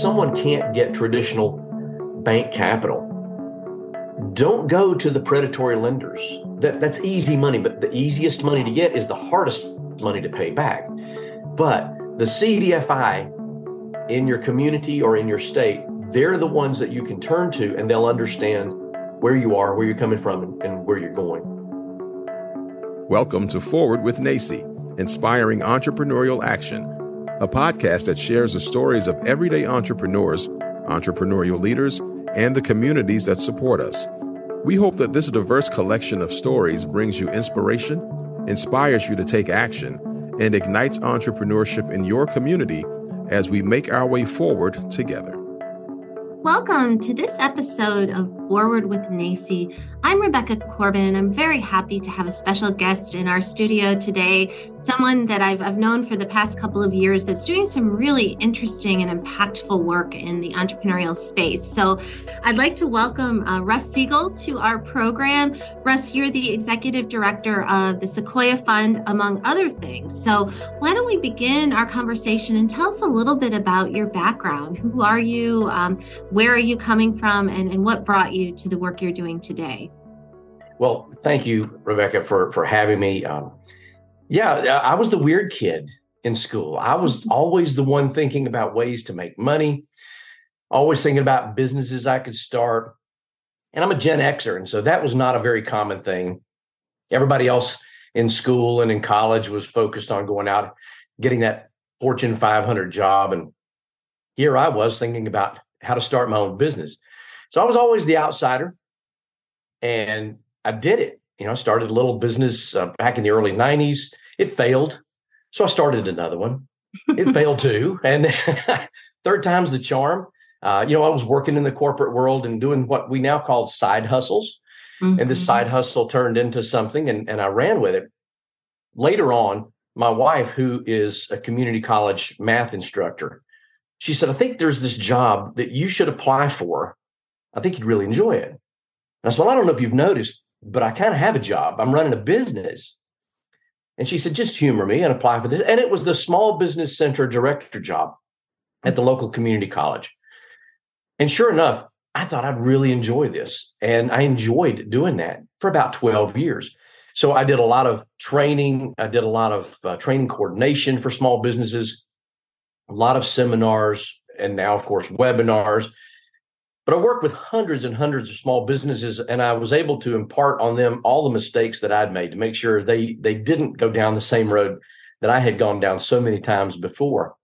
someone can't get traditional bank capital, don't go to the predatory lenders. That, that's easy money, but the easiest money to get is the hardest money to pay back. But the CDFI in your community or in your state, they're the ones that you can turn to and they'll understand where you are, where you're coming from, and, where you're going. Welcome to Forward with NACCE, Inspiring Entrepreneurial Action, a podcast that shares the stories of everyday entrepreneurs, entrepreneurial leaders, and the communities that support us. We hope that this diverse collection of stories brings you inspiration, inspires you to take action, and ignites entrepreneurship in your community as we make our way forward together. Welcome to this episode of Forward with NACCE. I'm Rebecca Corbin, and I'm very happy to have a special guest in our studio today, someone that I've, I've known for the past couple of years that's doing some really interesting and impactful work in the entrepreneurial space. So I'd like to welcome uh, Russ Seagle to our program. Russ, you're the executive director of the Sequoyah Fund, among other things. So why don't we begin our conversation and tell us a little bit about your background? Who are you? Um, where are you coming from? And, and what brought you? You to the work you're doing today. Well, thank you, Rebecca, for for having me. Um, yeah, I was the weird kid in school. I was mm-hmm. always the one thinking about ways to make money, always thinking about businesses I could start. And I'm a Gen Xer, and so that was not a very common thing. Everybody else in school and in college was focused on going out, getting that Fortune 500 job, and here I was thinking about how to start my own business. So I was always the outsider, and I did it. You know, I started a little business uh, back in the early '90s. It failed, so I started another one. It failed too, and third time's the charm. Uh, you know, I was working in the corporate world and doing what we now call side hustles, mm-hmm. and this side mm-hmm. hustle turned into something, and, and I ran with it. Later on, my wife, who is a community college math instructor, she said, "I think there's this job that you should apply for." I think you'd really enjoy it. And I said, Well, I don't know if you've noticed, but I kind of have a job. I'm running a business. And she said, Just humor me and apply for this. And it was the small business center director job at the local community college. And sure enough, I thought I'd really enjoy this. And I enjoyed doing that for about 12 years. So I did a lot of training. I did a lot of uh, training coordination for small businesses, a lot of seminars, and now, of course, webinars. But I worked with hundreds and hundreds of small businesses, and I was able to impart on them all the mistakes that I'd made to make sure they they didn't go down the same road that I had gone down so many times before.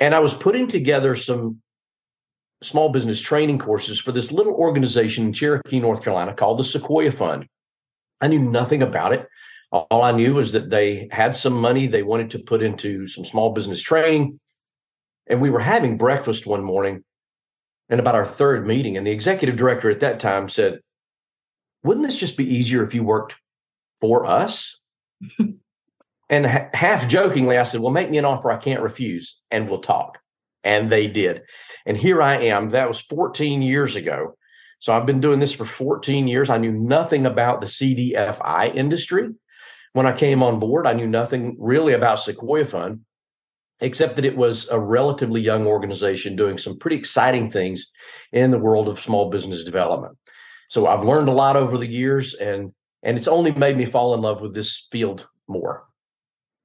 And I was putting together some small business training courses for this little organization in Cherokee, North Carolina called the Sequoyah Fund. I knew nothing about it. All I knew was that they had some money they wanted to put into some small business training. And we were having breakfast one morning and about our third meeting. And the executive director at that time said, Wouldn't this just be easier if you worked for us? and ha- half jokingly, I said, Well, make me an offer I can't refuse and we'll talk. And they did. And here I am. That was 14 years ago. So I've been doing this for 14 years. I knew nothing about the CDFI industry. When I came on board, I knew nothing really about Sequoyah Fund except that it was a relatively young organization doing some pretty exciting things in the world of small business development. So I've learned a lot over the years and and it's only made me fall in love with this field more.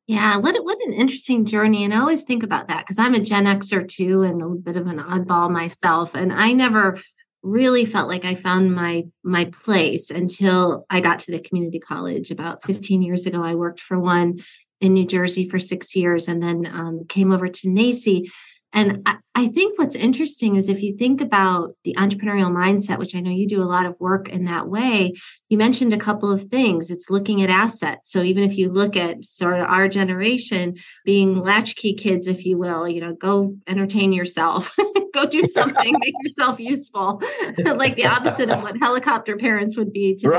Yeah, what what an interesting journey. And I always think about that because I'm a Gen Xer too and a bit of an oddball myself. And I never really felt like I found my my place until I got to the community college about 15 years ago. I worked for one in New Jersey for six years and then um, came over to NACCE. And I, I, think what's interesting is if you think about the entrepreneurial mindset, which I know you do a lot of work in that way, you mentioned a couple of things. It's looking at assets. So even if you look at sort of our generation being latchkey kids, if you will, you know, go entertain yourself, go do something, make yourself useful, like the opposite of what helicopter parents would be today.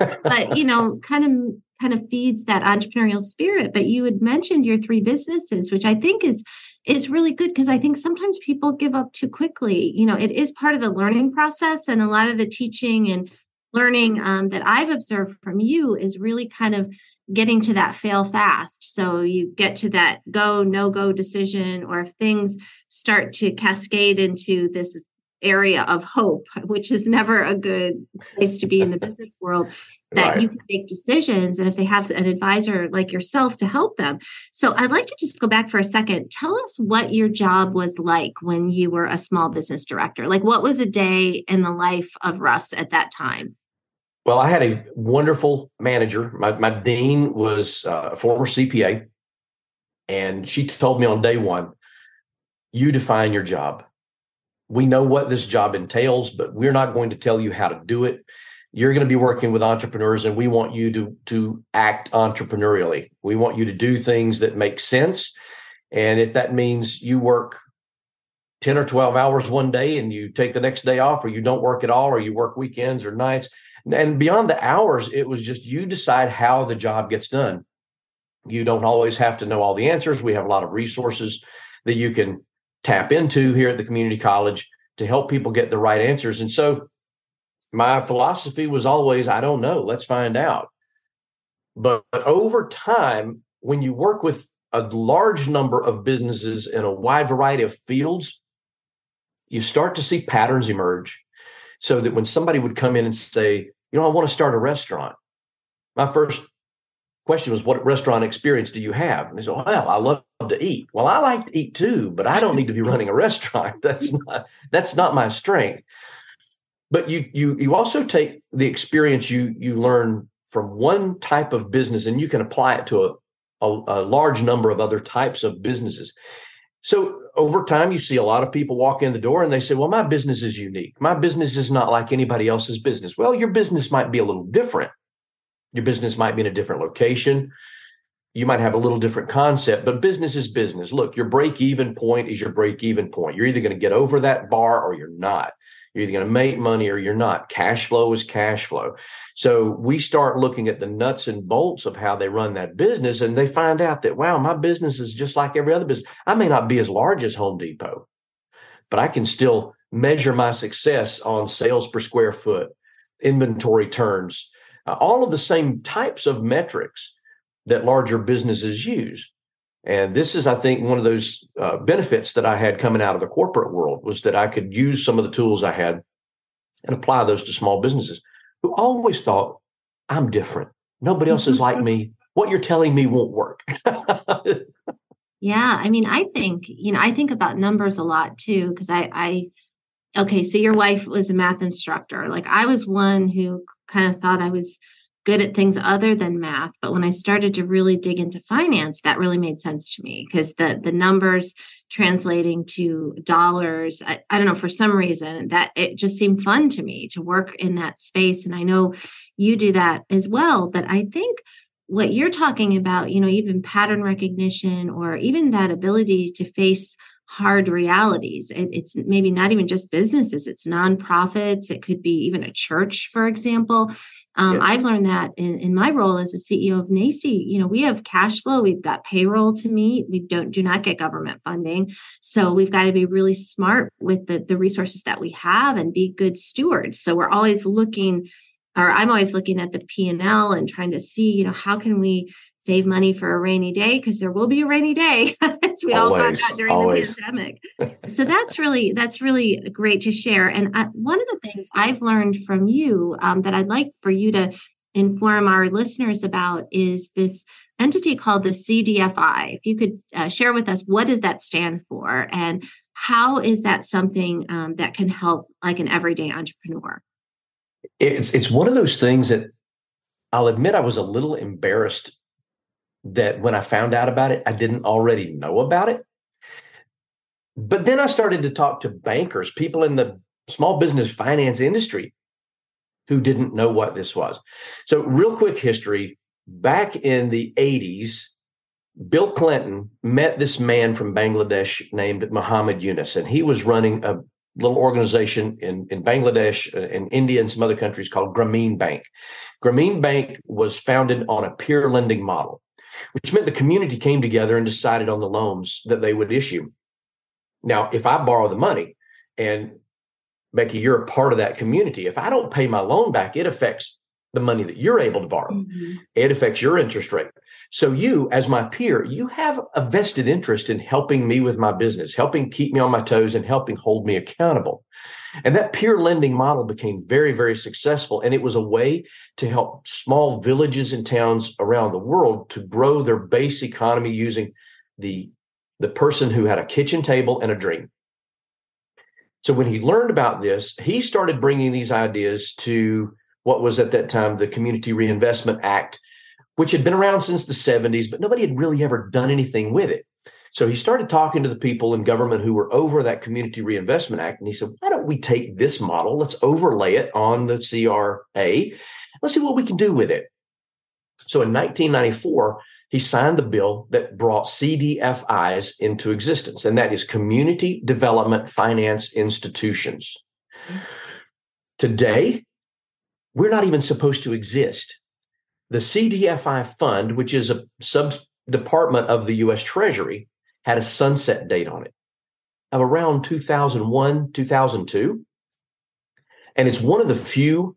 Right. but, you know, kind of kind of feeds that entrepreneurial spirit but you had mentioned your three businesses which i think is is really good because i think sometimes people give up too quickly you know it is part of the learning process and a lot of the teaching and learning um, that i've observed from you is really kind of getting to that fail fast. So you get to that go, no go decision, or if things start to cascade into this area of hope, which is never a good place to be in the business world, that right. you can make decisions. And if they have an advisor like yourself to help them. So I'd like to just go back for a second. Tell us what your job was like when you were a small business director. Like, what was a day in the life of Russ at that time? Well, I had a wonderful manager. My, my dean was uh, a former CPA. And she told me on day one, you define your job we know what this job entails, but we're not going to tell you how to do it. You're going to be working with entrepreneurs, and we want you to to act entrepreneurially. We want you to do things that make sense, and if that means you work 10 or 12 hours one day and you take the next day off or you don't work at all or you work weekends or nights and beyond the hours it was just you decide how the job gets done you don't always have to know all the answers we have a lot of resources that you can tap into here at the community college to help people get the right answers. And so my philosophy was always, I don't know, let's find out. But, but over time, when you work with a large number of businesses in a wide variety of fields, you start to see patterns emerge. So that when somebody would come in and say, you know, I want to start a restaurant, my first question was, what restaurant experience do you have? And they said, well, I love to eat. Well, I like to eat too, but I don't need to be running a restaurant. That's not, that's not my strength. But you, you, you also take the experience you, you learn from one type of business and you can apply it to a, a, a large number of other types of businesses. So over time, you see a lot of people walk in the door and they say, Well, my business is unique. My business is not like anybody else's business. Well, your business might be a little different your business might be in a different location. You might have a little different concept, but business is business. Look, your break even point is your break even point. You're either going to get over that bar or you're not. You're either going to make money or you're not. Cash flow is cash flow. So we start looking at the nuts and bolts of how they run that business, and they find out that, wow, my business is just like every other business. I may not be as large as Home Depot, but I can still measure my success on sales per square foot, inventory turns, uh, all of the same types of metrics that larger businesses use. And this is, I think, one of those uh, benefits that I had coming out of the corporate world was that I could use some of the tools I had and apply those to small businesses who always thought, I'm different. Nobody else is like me. What you're telling me won't work. yeah. I mean, I think, you know, I think about numbers a lot too, because I, I, okay, so your wife was a math instructor. Like I was one who kind of thought I was good at things other than math but when i started to really dig into finance that really made sense to me because the the numbers translating to dollars I, I, don't know for some reason that it just seemed fun to me to work in that space and i know you do that as well but i think what you're talking about you know even pattern recognition or even that ability to face hard realities. It, it's maybe not even just businesses, it's nonprofits, it could be even a church, for example. Um, yes. I've learned that in, in my role as a CEO of NACCE, you know, we have cash flow, we've got payroll to meet, we don't do not get government funding. So we've got to be really smart with the, the resources that we have and be good stewards. So we're always looking or I'm always looking at the P&L and trying to see, you know, how can we save money for a rainy day because there will be a rainy day we always, all got that during always. the pandemic. So that's really that's really great to share. And I, one of the things i've learned from you um, that i'd like for you to inform our listeners about is this entity called the cdfi if you could uh, share with us what does that stand for? And how is that something um, that can help like an everyday entrepreneur? It's it's one of those things that I'll admit I was a little embarrassed that when I found out about it, I didn't already know about it. But then I started to talk to bankers, people in the small business finance industry who didn't know what this was. So, real quick history back in the 80s, Bill Clinton met this man from Bangladesh named Muhammad Yunus, and he was running a little organization in, in Bangladesh, uh, in India, and some other countries called Grameen Bank. Grameen Bank was founded on a peer lending model which meant the community came together and decided on the loans that they would issue. Now, if I borrow the money and Becky, you're a part of that community. If I don't pay my loan back, it affects the money that you're able to borrow. Mm-hmm. It affects your interest rate. So you, as my peer, you have a vested interest in helping me with my business, helping keep me on my toes and helping hold me accountable. And that peer lending model became very, very successful. And it was a way to help small villages and towns around the world to grow their base economy using the, the person who had a kitchen table and a dream. So when he learned about this, he started bringing these ideas to what was at that time the Community Reinvestment Act, which had been around since the 70s, but nobody had really ever done anything with it. So he started talking to the people in government who were over that Community Reinvestment Act. And he said, why don't we take this model? Let's overlay it on the CRA. Let's see what we can do with it. So in 1994, he signed the bill that brought CDFIs into existence, and that is Community Development Finance Institutions. Mm. Today, we're not even supposed to exist. The CDFI fund, which is a sub department of the US Treasury, had a sunset date on it of around 2001, 2002. And it's one of the few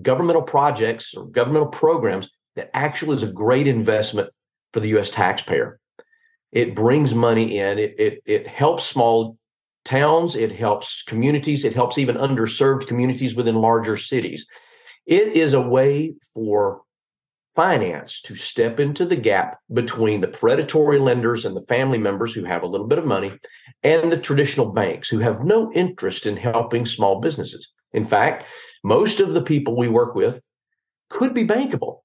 governmental projects or governmental programs that actually is a great investment for the US taxpayer. It brings money in, it, it, it helps small towns, it helps communities, it helps even underserved communities within larger cities. It is a way for finance to step into the gap between the predatory lenders and the family members who have a little bit of money and the traditional banks who have no interest in helping small businesses. In fact, most of the people we work with could be bankable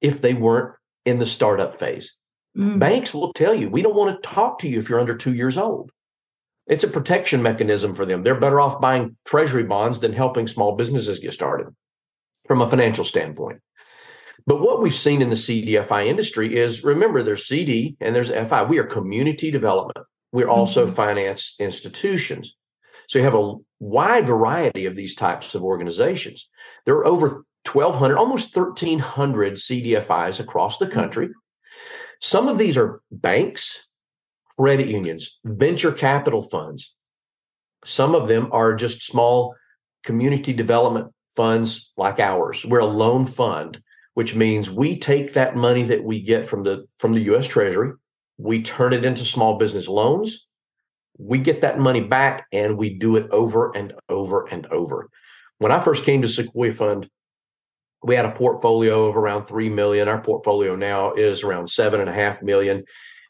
if they weren't in the startup phase. Mm. Banks will tell you, we don't want to talk to you if you're under two years old. It's a protection mechanism for them. They're better off buying treasury bonds than helping small businesses get started from a financial standpoint. But what we've seen in the CDFI industry is remember, there's CD and there's FI. We are community development. We're also mm-hmm. finance institutions. So you have a wide variety of these types of organizations. There are over 1,200, almost 1,300 CDFIs across the mm-hmm. country. Some of these are banks, credit unions, venture capital funds. Some of them are just small community development funds like ours. We're a loan fund which means we take that money that we get from the from the US Treasury, we turn it into small business loans, we get that money back and we do it over and over and over. When I first came to Sequoyah Fund, we had a portfolio of around three million. Our portfolio now is around seven and a half million.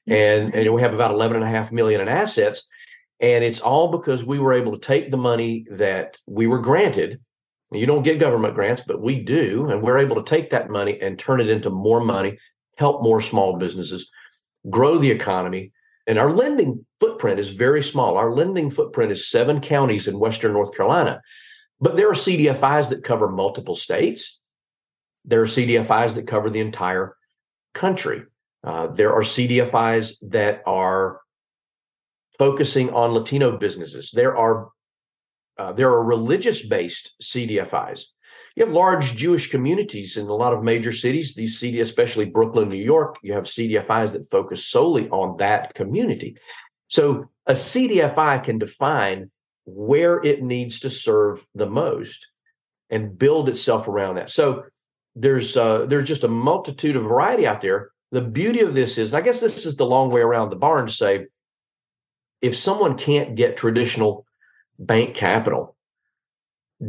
And, and we have about 11 and a half million in assets. And it's all because we were able to take the money that we were granted you don't get government grants, but we do. And we're able to take that money and turn it into more money, help more small businesses, grow the economy. And our lending footprint is very small. Our lending footprint is seven counties in Western North Carolina. But there are CDFIs that cover multiple states. There are CDFIs that cover the entire country. Uh, there are CDFIs that are focusing on Latino businesses. There are uh, there are religious based CDFIs. You have large Jewish communities in a lot of major cities. These CD, especially Brooklyn, New York, you have CDFIs that focus solely on that community. So a CDFI can define where it needs to serve the most and build itself around that. So there's uh, there's just a multitude of variety out there. The beauty of this is, I guess this is the long way around the barn to say, if someone can't get traditional bank capital.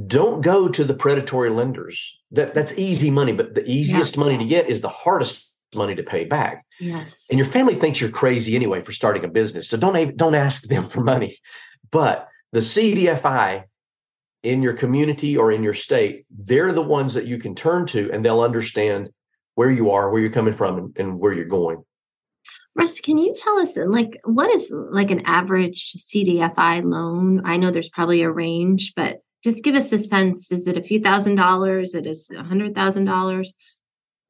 Don't go to the predatory lenders. That that's easy money, but the easiest yeah. money to get is the hardest money to pay back. Yes. And your family thinks you're crazy anyway for starting a business. So don't don't ask them for money. But the CDFI in your community or in your state, they're the ones that you can turn to and they'll understand where you are, where you're coming from and, and where you're going. Russ, can you tell us like what is like an average CDFI loan? I know there's probably a range, but just give us a sense. Is it a few thousand dollars? It is a hundred thousand dollars?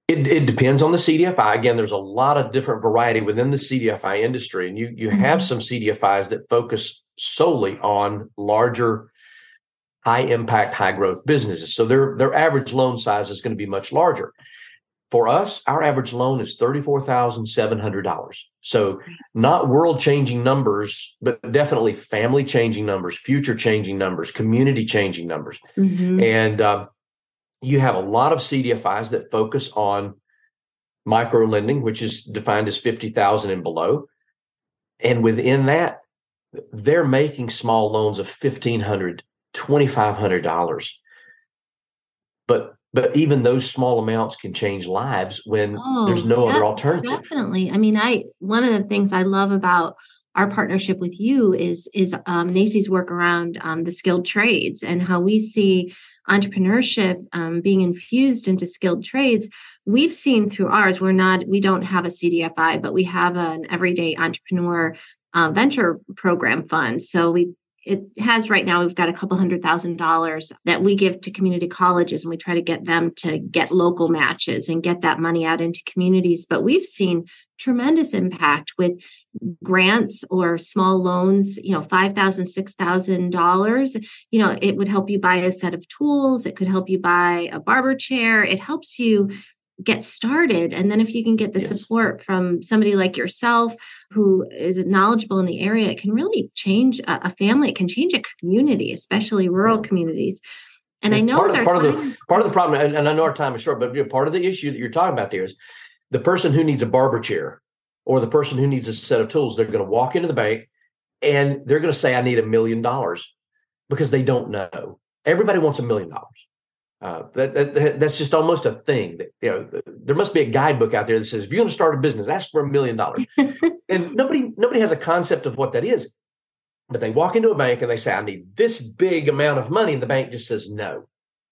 It, it depends on the CDFI. Again, there's a lot of different variety within the CDFI industry, and you you mm-hmm. have some CDFIs that focus solely on larger, high impact, high growth businesses. So their their average loan size is going to be much larger. For us, our average loan is $34,700. So, not world changing numbers, but definitely family changing numbers, future changing numbers, community changing numbers. Mm-hmm. And uh, you have a lot of CDFIs that focus on micro lending, which is defined as 50,000 and below. And within that, they're making small loans of $1,500, $2,500. But but even those small amounts can change lives when oh, there's no other alternative. Definitely. I mean, I one of the things I love about our partnership with you is is um, NACCE's work around um, the skilled trades and how we see entrepreneurship um, being infused into skilled trades we've seen through ours we're not we don't have a cdfi but we have an everyday entrepreneur uh, venture program fund so we it has right now we've got a couple hundred thousand dollars that we give to community colleges and we try to get them to get local matches and get that money out into communities. But we've seen tremendous impact with grants or small loans you know $5000 $6000 you know it would help you buy a set of tools. It could help you buy a barber chair. It helps you get started and then if you can get the yes. support from somebody like yourself who is knowledgeable in the area it can really change a, a family it can change a community especially rural communities and, and I know part, of, part of the part of the problem, and, and, I know our time is short, but part of the issue that you're talking about there is the person who needs a barber chair or the person who needs a set of tools, they're going to walk into the bank and they're going to say, I need a million dollars because they don't know. Everybody wants a million dollars. Uh, that, that, that's just almost a thing that you know there must be a guidebook out there that says if you're going to start a business ask for a million dollars and nobody nobody has a concept of what that is but they walk into a bank and they say i need this big amount of money and the bank just says no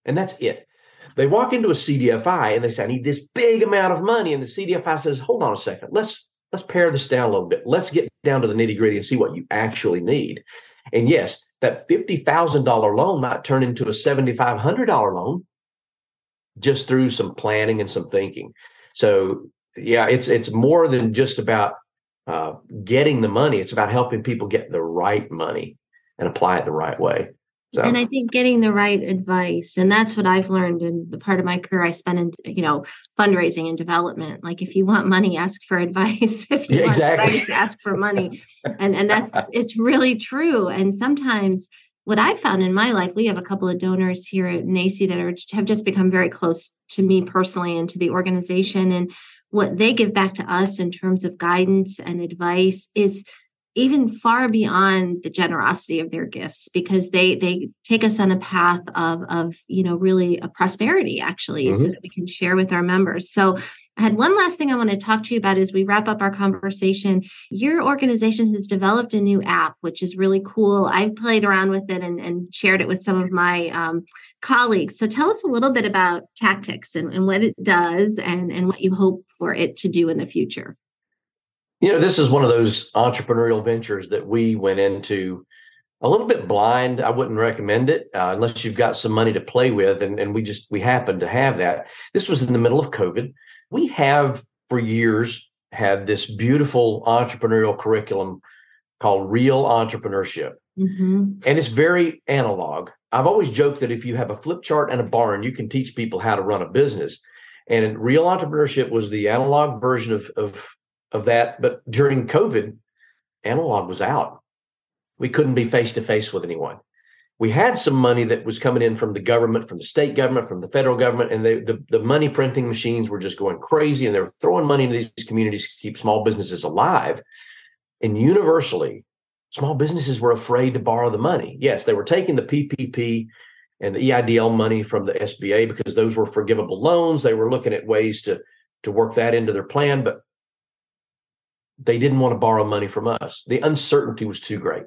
and that's it they walk into a cdfi and they say i need this big amount of money and the cdfi says hold on a second let's let's pare this down a little bit. Let's get down to the nitty gritty and see what you actually need. And yes, that $50,000 loan might turn into a $7,500 loan just through some planning and some thinking. So yeah, it's, it's more than just about uh, getting the money. It's about helping people get the right money and apply it the right way. So. And I think getting the right advice, and that's what I've learned in the part of my career I spent in, you know, fundraising and development. Like if you want money, ask for advice. if you yeah, want exactly. advice, ask for money. and and that's it's really true. And sometimes what I found in my life, we have a couple of donors here at NACCE that are have just become very close to me personally and to the organization. And what they give back to us in terms of guidance and advice is even far beyond the generosity of their gifts because they they take us on a path of of you know really a prosperity actually mm-hmm. so that we can share with our members so I had one last thing I want to talk to you about as we wrap up our conversation. Your organization has developed a new app, which is really cool. I've played around with it and, and shared it with some of my um, colleagues. So tell us a little bit about Tactix and, and what it does and, and what you hope for it to do in the future. You know, this is one of those entrepreneurial ventures that we went into a little bit blind. I wouldn't recommend it uh, unless you've got some money to play with. And, and we just, we happened to have that. This was in the middle of COVID. We have for years had this beautiful entrepreneurial curriculum called Real Entrepreneurship. Mm-hmm. And it's very analog. I've always joked that if you have a flip chart and a barn, you can teach people how to run a business. And Real Entrepreneurship was the analog version of, of of that. But during COVID, analog was out. We couldn't be face to face with anyone. We had some money that was coming in from the government, from the state government, from the federal government, and they, the, the money printing machines were just going crazy and they were throwing money into these communities to keep small businesses alive. And universally, small businesses were afraid to borrow the money. Yes, they were taking the PPP and the EIDL money from the SBA because those were forgivable loans. They were looking at ways to to work that into their plan, but they didn't want to borrow money from us. The uncertainty was too great.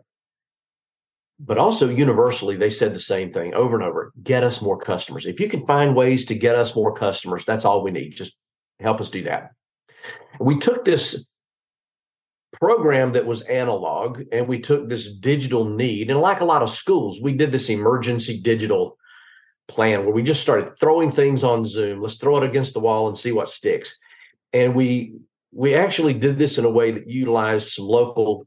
But also universally, they said the same thing over and over get us more customers. If you can find ways to get us more customers, that's all we need. Just help us do that. We took this program that was analog and we took this digital need. And like a lot of schools, we did this emergency digital plan where we just started throwing things on Zoom. Let's throw it against the wall and see what sticks. And we we actually did this in a way that utilized some local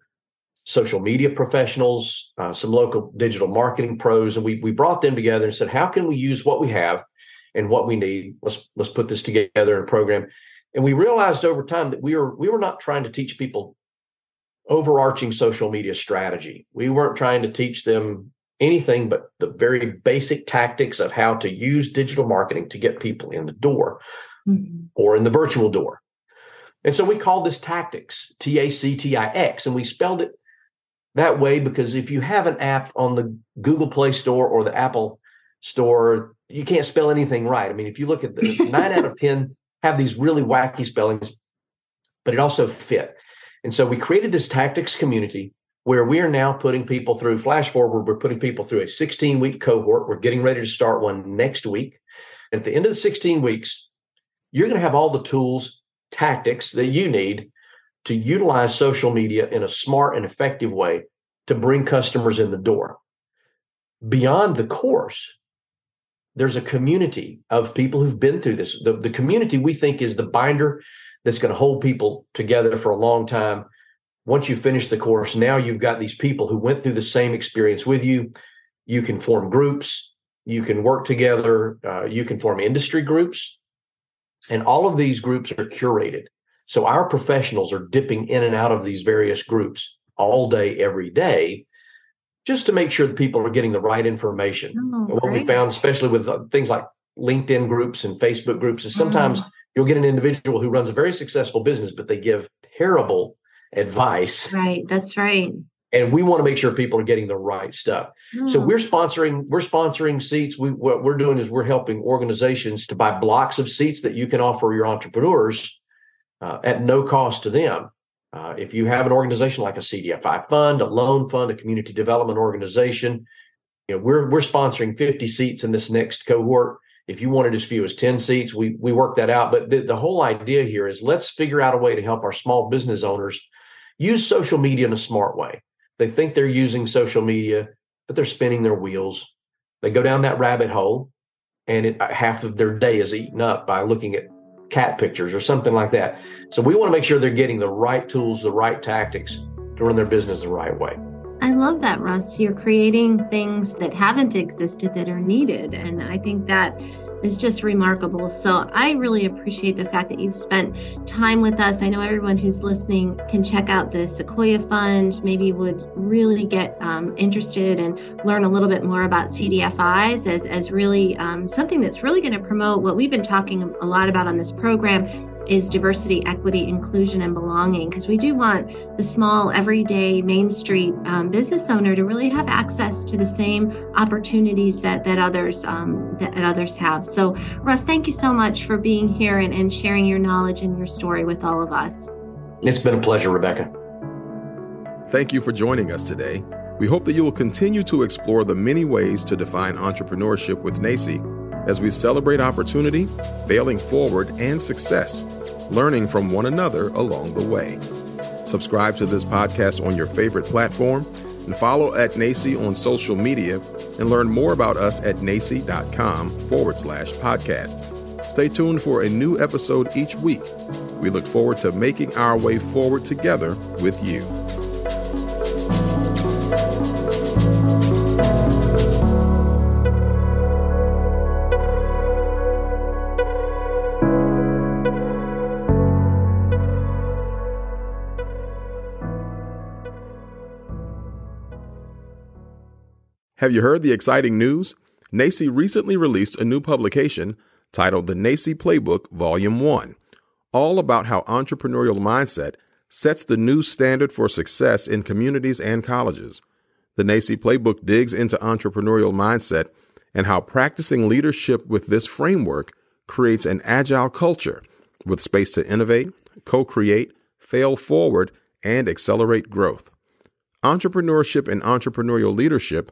social media professionals, uh, some local digital marketing pros, and we we brought them together and said, how can we use what we have and what we need? Let's let's put this together in a program. And we realized over time that we were we were not trying to teach people overarching social media strategy. We weren't trying to teach them anything but the very basic tactics of how to use digital marketing to get people in the door mm-hmm. or in the virtual door. And so we called this Tactix, T A C T I X, and we spelled it that way because if you have an app on the Google Play Store or the Apple Store, you can't spell anything right. I mean, if you look at the nine out of 10 have these really wacky spellings, but it also fit. And so we created this Tactix community where we are now putting people through flash forward we're putting people through a 16 week cohort we're getting ready to start one next week at the end of the 16 weeks you're going to have all the tools tactics that you need to utilize social media in a smart and effective way to bring customers in the door. Beyond the course there's a community of people who've been through this. The, the community we think is the binder that's going to hold people together for a long time. Once you finish the course, now you've got these people who went through the same experience with you. You can form groups, you can work together, uh, you can form industry groups, and all of these groups are curated. So our professionals are dipping in and out of these various groups all day, every day, just to make sure that people are getting the right information. Oh, and what we found, especially with uh, things like LinkedIn groups and Facebook groups, is sometimes mm. you'll get an individual who runs a very successful business, but they give terrible advice. Right. That's right. And we want to make sure people are getting the right stuff. So hmm. we're sponsoring we're sponsoring seats. We what we're doing is we're helping organizations to buy blocks of seats that you can offer your entrepreneurs uh, at no cost to them. Uh, if you have an organization like a CDFI fund, a loan fund, a community development organization, you know we're we're sponsoring 50 seats in this next cohort. If you wanted as few as 10 seats, we we work that out. But the, the whole idea here is let's figure out a way to help our small business owners use social media in a smart way. They think they're using social media, but they're spinning their wheels. They go down that rabbit hole, and it, uh, half of their day is eaten up by looking at cat pictures or something like that. So we want to make sure they're getting the right tools, the right tactics to run their business the right way. I love that, Russ. You're creating things that haven't existed that are needed. And I think that is just remarkable. So I really appreciate the fact that you've spent time with us. I know everyone who's listening can check out the Sequoyah Fund, maybe would really get um, interested and learn a little bit more about CDFIs as, as really um, something that's really going to promote what we've been talking a lot about on this program is diversity, equity, inclusion, and belonging. Because we do want the small, everyday Main Street um, business owner to really have access to the same opportunities that that others um, that, that, others have. So, Russ, thank you so much for being here and, and sharing your knowledge and your story with all of us. It's been a pleasure, Rebecca. Thank you for joining us today. We hope that you will continue to explore the many ways to define entrepreneurship with NACCE as we celebrate opportunity, failing forward, and success, learning from one another along the way. Subscribe to this podcast on your favorite platform and follow at NACCE on social media and learn more about us at nacce.com forward slash podcast. Stay tuned for a new episode each week. We look forward to making our way forward together with you. Have you heard the exciting news? NACCE recently released a new publication titled The NACCE Playbook Volume 1, all about how entrepreneurial mindset sets the new standard for success in communities and colleges. The NACCE Playbook digs into entrepreneurial mindset and how practicing leadership with this framework creates an agile culture with space to innovate, co create, fail forward, and accelerate growth. Entrepreneurship and entrepreneurial leadership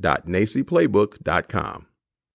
www.nacceplaybook.com.